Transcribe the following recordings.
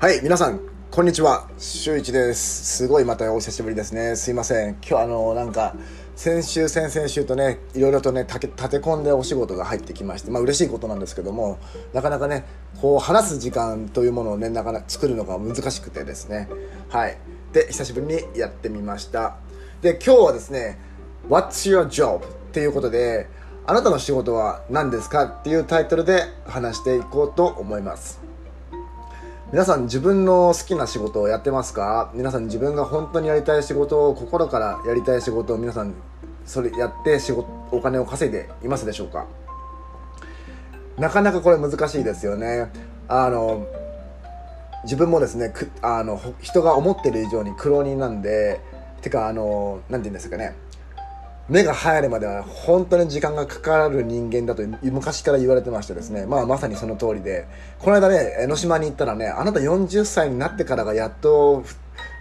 はい、皆さん、こんにちは。周一です。すごいまたお久しぶりですね。すいません。今日あの、なんか、先週、先々週とね、いろいろとね、立て込んでお仕事が入ってきまして、まあ嬉しいことなんですけども、なかなかね、こう話す時間というものをね、なかなか作るのが難しくてですね。はい。で、久しぶりにやってみました。で、今日はですね、What's your job? っていうことで、あなたの仕事は何ですか？っていうタイトルで話していこうと思います。皆さん自分の好きな仕事をやってますか？皆さん自分が本当にやりたい仕事を心からやりたい仕事を皆さんそれやって仕事お金を稼いでいますでしょうか？なかなかこれ難しいですよね。あの自分もですねくあの人が思ってる以上に苦労人なんでてかあのなんて言うんですかね。目が入るまでは本当に時間がかかる人間だと昔から言われてましてですね、まあ、まさにその通りで。この間ね江ノ島に行ったらねあなた40歳になってからがやっと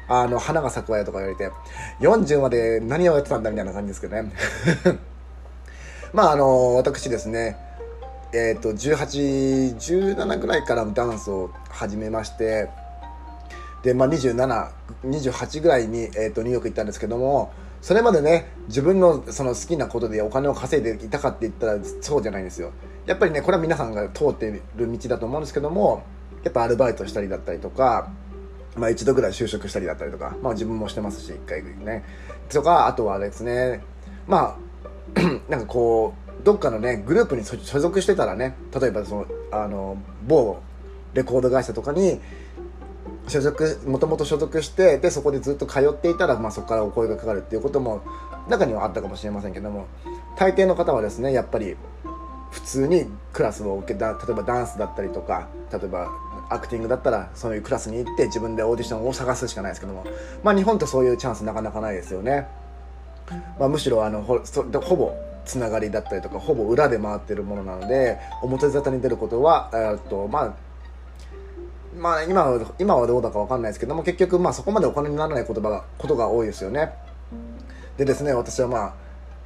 あの花が咲くわよとか言われて40まで何をやってたんだみたいな感じですけどね。まああの私ですねえっ、と1817ぐらいからダンスを始めましてで、まあ、2728ぐらいに、えー、とニューヨーク行ったんですけどもそれまでね自分のその好きなことでお金を稼いでいたかって言ったらそうじゃないんですよ。やっぱりねこれは皆さんが通っている道だと思うんですけどもやっぱアルバイトしたりだったりとかまあ一度ぐらい就職したりだったりとかまあ自分もしてますし一回ね。とかあとはあれですねまあ なんかこうどっかのねグループに所属してたらね例えばそのあの某レコード会社とかに所属もともと所属してでそこでずっと通っていたら、まあ、そこからお声がかかるっていうことも中にはあったかもしれませんけども大抵の方はですねやっぱり普通にクラスを受けた例えばダンスだったりとか例えばアクティングだったらそういうクラスに行って自分でオーディションを探すしかないですけどもまあ日本ってそういうチャンスなかなかないですよね、まあ、むしろあのほほぼつながりだったりとかほぼ裏で回ってるものなので表沙汰に出ることはえっとまあまあ今は今はどうだかわかんないですけども結局まあそこまでお金にならない言葉がことが多いですよね。でですね私はまあ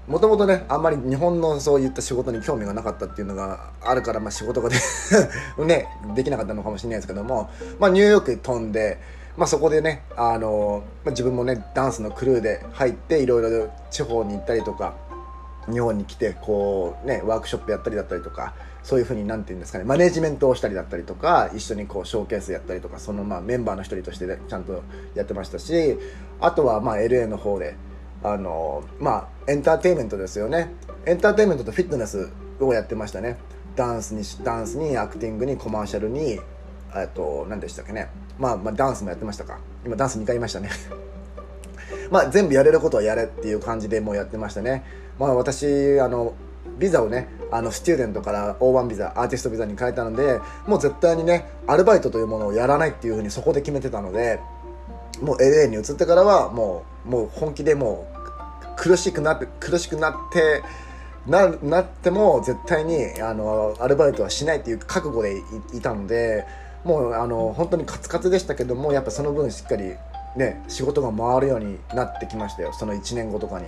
もともとねあんまり日本のそういった仕事に興味がなかったっていうのがあるから、まあ、仕事がで ねできなかったのかもしれないですけども、まあ、ニューヨーク飛んで、まあ、そこでねあの、まあ、自分もねダンスのクルーで入っていろいろ地方に行ったりとか日本に来てこうねワークショップやったりだったりとかそういうふうになんていうんですかねマネジメントをしたりだったりとか一緒にこうショーケースやったりとかそのまあメンバーの一人として、ちゃんとやってましたしあとはまあ LA の方であのまあエンターテインメントですよね。エンターテインメントとフィットネスをやってましたね。ダンスにダンスにアクティングにコマーシャルにえっと何でしたっけね。まあまあダンスもやってましたか。今ダンス2回言いましたね。まあ全部やれることはやれっていう感じでもうやってましたね。まあ私あのビザをねあのスチューデントから O1 ビザアーティストビザに変えたのでもう絶対にねアルバイトというものをやらないっていうふうにそこで決めてたのでもう LA に移ってからはもうもう本気でもう苦しくなって苦しくなってななっても絶対にあのアルバイトはしないっていう覚悟でいたのでもうあの本当にカツカツでしたけどもやっぱその分しっかりね仕事が回るようになってきましたよその1年後とかに。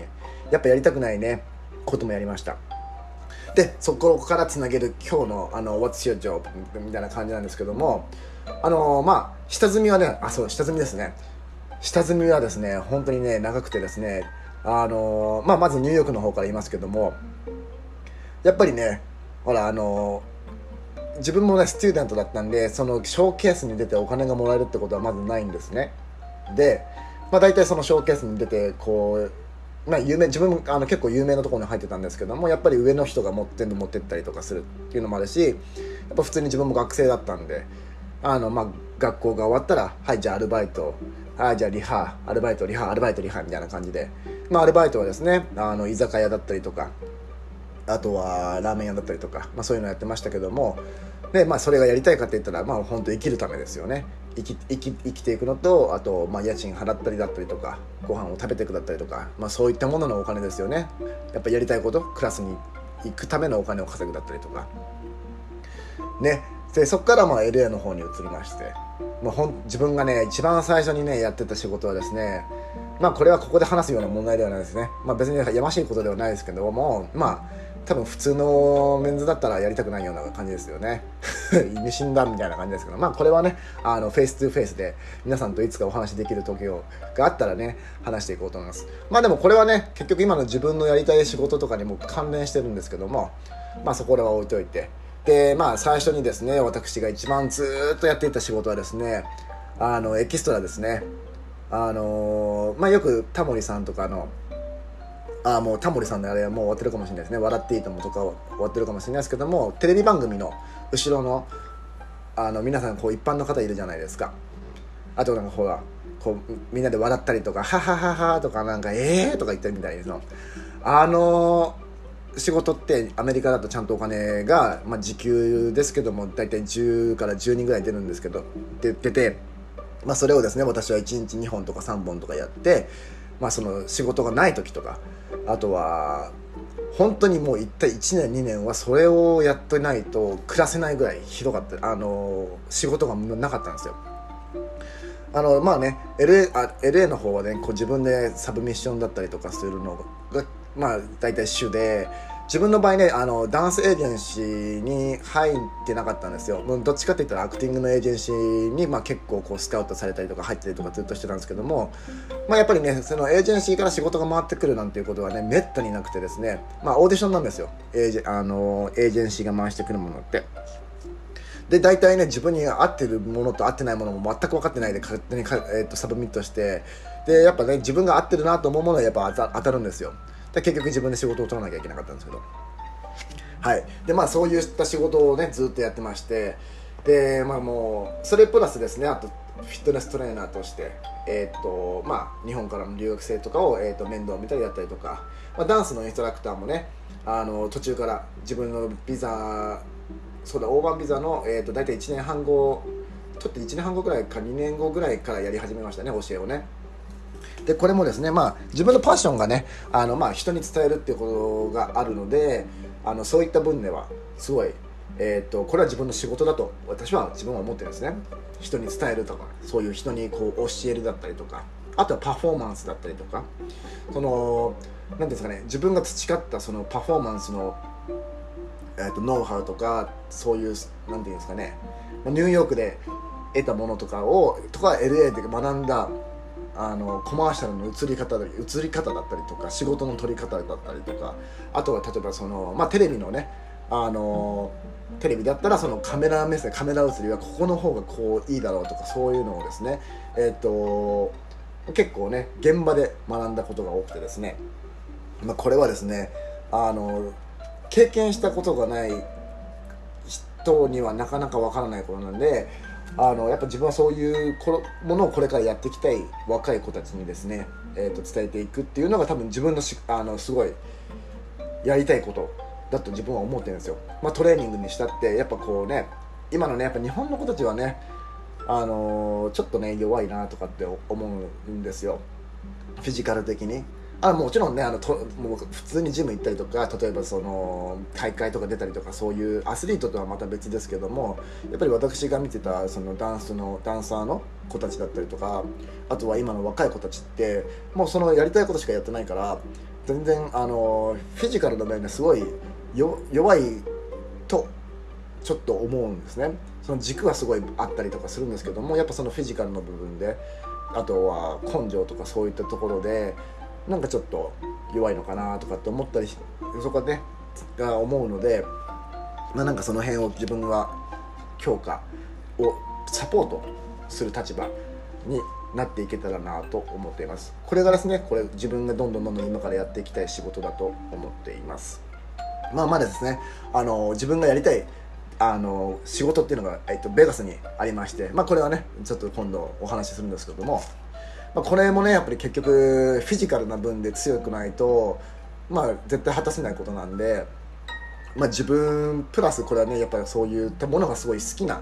やっぱやりたくないねこともやりました。でそこからつなげる今日のあの「What's your job?」みたいな感じなんですけどもあのまあ下積みはねあそう下積みですね下積みはですね本当にね長くてですねあのまあまずニューヨークの方から言いますけどもやっぱりねほらあの自分もねスチューデントだったんでそのショーケースに出てお金がもらえるってことはまずないんですねで、まあ、大体そのショーケースに出てこうまあ、有名自分もあの結構有名なところに入ってたんですけどもやっぱり上の人が持ってんの持ってったりとかするっていうのもあるしやっぱ普通に自分も学生だったんであの、まあ、学校が終わったらはいじゃあアルバイトはいじゃあリハアルバイトリハアルバイトリハみたいな感じで、まあ、アルバイトはですねあの居酒屋だったりとかあとはラーメン屋だったりとか、まあ、そういうのやってましたけどもで、まあ、それがやりたいかって言ったら、まあ、本当生きるためですよね。生き生き生きていくのとあと、まあ、家賃払ったりだったりとかご飯を食べていくだったりとか、まあ、そういったもののお金ですよね。やっぱやりたいことクラスに行くためのお金を稼ぐだったりとか。ね。でそこからまあ LA の方に移りまして、まあ、ほん自分がね一番最初にねやってた仕事はですねまあこれはここで話すような問題ではないですね、まあ、別にやましいことではないですけどもまあ多分普通のメンズだったらやりたくないような感じですよね。意味深だみたいな感じですけど。まあこれはねあのフェイス2フェイスで皆さんといつかお話できる時をがあったらね話していこうと思います。まあでもこれはね結局今の自分のやりたい仕事とかにも関連してるんですけどもまあそこらは置いといて。でまあ最初にですね私が一番ずっとやっていた仕事はですねあのエキストラですね。あのまあよくタモリさんとかのあもうタモリさんのあれはもう終わってるかもしれないですね「笑っていいとも」とか終わってるかもしれないですけどもテレビ番組の後ろのあの皆さんこう一般の方いるじゃないですか。あとなんかほらこうみんなで笑ったりとか「はははは」とかなんか「ええー」とか言ってるみたいですの。あの仕事ってアメリカだとちゃんとお金が、まあ、時給ですけども大体10から10人ぐらい出るんですけど出て、まあ、それをですね私は1日2本とか3本とかやってまあ、その仕事がない時とかあとは本当にもう一体1年2年はそれをやってないと暮らせないぐらいひどかった。あの仕事がなかったんですよ。あのまあね LA, あ LA の方はねこう自分でサブミッションだったりとかするのがまあ大体主で自分の場合ねあのダンスエージェンシーに入ってなかったんですよ。どっちかって言ったらアクティングのエージェンシーに、まあ、結構こうスカウトされたりとか入ったりとかずっとしてたんですけども、まあ、やっぱりねそのエージェンシーから仕事が回ってくるなんていうことはねめったになくてですねまあオーディションなんですよ。エージェあのエージェンシーが回してくるものって。で大体ね自分に合ってるものと合ってないものも全く分かってないで勝手に、えーと、 submit してでやっぱね自分が合ってるなと思うものはやっぱ当たるんですよ。で結局自分で仕事を取らなきゃいけなかったんですけど。はい。でまあそういった仕事をねずっとやってまして。でまあもうそれプラスですねあとフィットネストレーナーとしてえーとまあ、日本からの留学生とかを、えーと、面倒を見たりやったりとか、まあ、ダンスのインストラクターもねあの途中から自分のビザそうだ大盤ビザの、えーと、大体1年半後取って1年半後ぐらいか2年後ぐらいからやり始めましたね教えをね。でこれもですねまあ自分のパッションがねあの、まあ、人に伝えるっていうことがあるのであのそういった分ではすごい、えーと、これは自分の仕事だと私は自分は思ってるんですね。人に伝えるとかそういう人にこう教えるだったりとかあとはパフォーマンスだったりとかその何ですかね自分が培ったそのパフォーマンスの、えーと、ノウハウとかそういう何て言うんですかねニューヨークで得たものとかをとか LA で学んだあのコマーシャルの映り方映り方だったりとか仕事の取り方だったりとかあとは例えばその、まあ、テレビのねあのテレビだったらそのカメラ目線カメラ映りはここの方がこういいだろうとかそういうのをですねえっ、ー、と結構ね現場で学んだことが多くてですね、まあ、これはですねあの経験したことがない人にはなかなかわからないことなんであのやっぱ自分はそういうものをこれからやっていきたい若い子たちにですね、えー、と伝えていくっていうのが多分自分のしあのすごいやりたいことだと自分は思ってるんですよ、まあ、トレーニングにしたってやっぱこうね今のねやっぱ日本の子たちはねあのー、ちょっとね弱いなとかって思うんですよ。フィジカル的にあもちろんねあのともう普通にジム行ったりとか例えばその大会とか出たりとかそういうアスリートとはまた別ですけどもやっぱり私が見てたそのダンスのダンサーの子たちだったりとかあとは今の若い子たちってもうそのやりたいことしかやってないから全然あのフィジカルの面ですごい弱いとちょっと思うんですね。その軸はすごいあったりとかするんですけどもやっぱそのフィジカルの部分であとは根性とかそういったところでなんかちょっと弱いのかなとかって思ったりそこねが思うのでまあなんかその辺を自分は強化をサポートする立場になっていけたらなと思っています。これがですねこれ自分がどんどんどんどん今からやっていきたい仕事だと思っています。まあまだですねあの自分がやりたいあの仕事っていうのが、えっと、ベガスにありましてまあこれはねちょっと今度お話しするんですけどもまあ、これもねやっぱり結局フィジカルな分で強くないと、まあ、絶対果たせないことなんで、まあ、自分プラスこれはねやっぱりそういったものがすごい好きな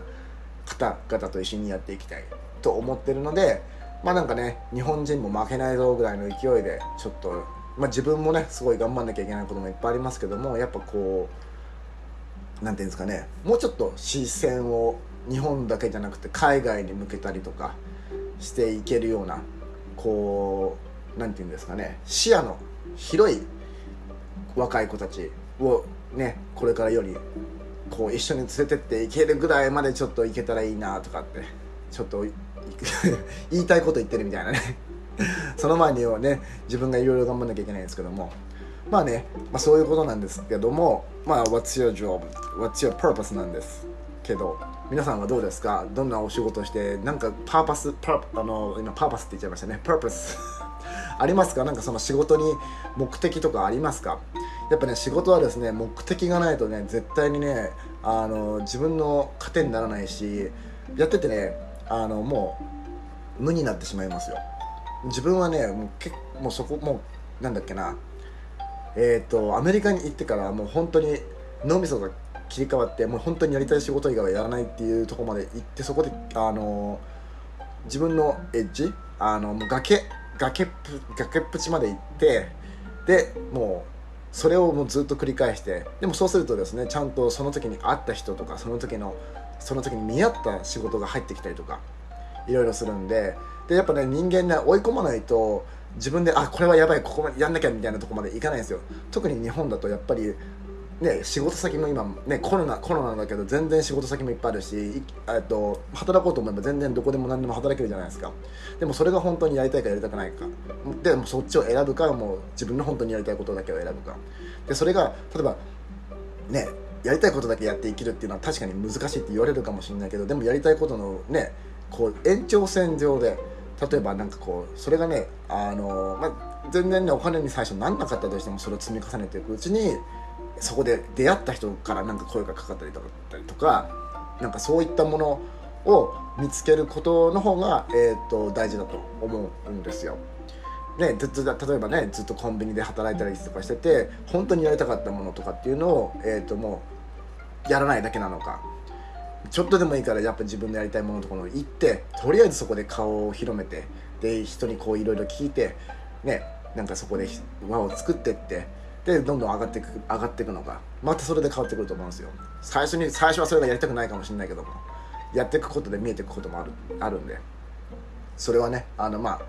方々と一緒にやっていきたいと思ってるのでまあなんかね日本人も負けないぞぐらいの勢いでちょっと、まあ、自分もねすごい頑張んなきゃいけないこともいっぱいありますけどもやっぱこうなんていうんですかねもうちょっと視線を日本だけじゃなくて海外に向けたりとかしていけるようなこう何て言うんですかね視野の広い若い子たちをねこれからよりこう一緒に連れてっていけるぐらいまでちょっと行けたらいいなとかってちょっと 言いたいこと言ってるみたいなね その前にはね自分がいろいろ頑張んなきゃいけないんですけどもまあね、まあ、そういうことなんですけどもまあ What's your job? What's your purpose? なんですけど皆さんはどうですか？どんなお仕事してなんかパーパスパあの今パーパスって言っちゃいましたね。purpose ありますか？なんかその仕事に目的とかありますか？やっぱね仕事はですね目的がないとね絶対にねあの自分の糧にならないしやっててねあのもう無になってしまいますよ。自分はねもうけもうそこもうなんだっけな。えっ、ー、とアメリカに行ってからもう本当に脳みそが切り替わってもう本当にやりたい仕事以外はやらないっていうところまで行ってそこであの自分のエッジあのもう崖崖っぷ崖っぷちまで行ってでもうそれをもうずっと繰り返してでもそうするとですねちゃんとその時に会った人とかその時のその時に見合った仕事が入ってきたりとかいろいろするんででやっぱね人間ね追い込まないと自分であこれはやばいここまでやんなきゃみたいなとこまでいかないんですよ。特に日本だとやっぱりね、仕事先も今、ね、コロナコロナだけど全然仕事先もいっぱいあるしと働こうと思えば全然どこでも何でも働けるじゃないですか。でもそれが本当にやりたいかやりたくないか。でもそっちを選ぶかもう自分の本当にやりたいことだけを選ぶか。でそれが例えばねやりたいことだけやって生きるっていうのは確かに難しいって言われるかもしれないけどでもやりたいことのねこう延長線上で例えばなんかこうそれがねあの、まあ、全然ねお金に最初なんなかったとしてもそれを積み重ねていくうちにそこで出会った人からなんか声がかかったりとかなんかそういったものを見つけることの方が、えーと、大事だと思うんですよ。ね、ずっと例えばねずっとコンビニで働いたりとかしてて本当にやりたかったものとかっていうのを、えーと、もうやらないだけなのかちょっとでもいいからやっぱ自分のやりたいものところに行ってとりあえずそこで顔を広めてで人にこういろいろ聞いてねなんかそこで輪を作ってってでどんどん上がっていく上がっていくのか。またそれで変わってくると思うんですよ。最初に最初はそれがやりたくないかもしれないけども。やっていくことで見えていくこともあるあるんで。それはねあのまあ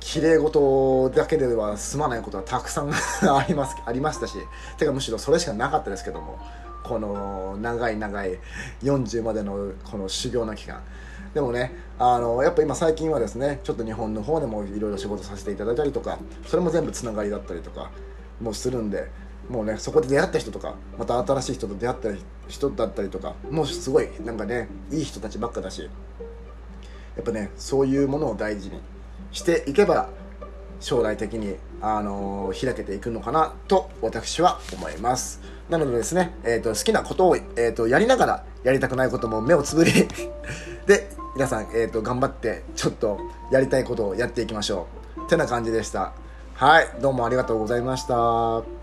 綺麗事だけでは済まないことはたくさん ありますありましたし。てかむしろそれしかなかったですけども。この長い長い40までのこの修行の期間。でもねあのやっぱ今最近はですねちょっと日本の方でもいろいろ仕事させていただいたりとかそれも全部つながりだったりとか。もするんでもうねそこで出会った人とかまた新しい人と出会った人だったりとかもうすごいなんかねいい人たちばっかだしやっぱねそういうものを大事にしていけば将来的に、あのー、開けていくのかなと私は思います。なのでですね、えーと、好きなことを、えーと、やりながらやりたくないことも目をつぶり で皆さん、えーと頑張ってちょっとやりたいことをやっていきましょう。てな感じでした。はいどうもありがとうございました。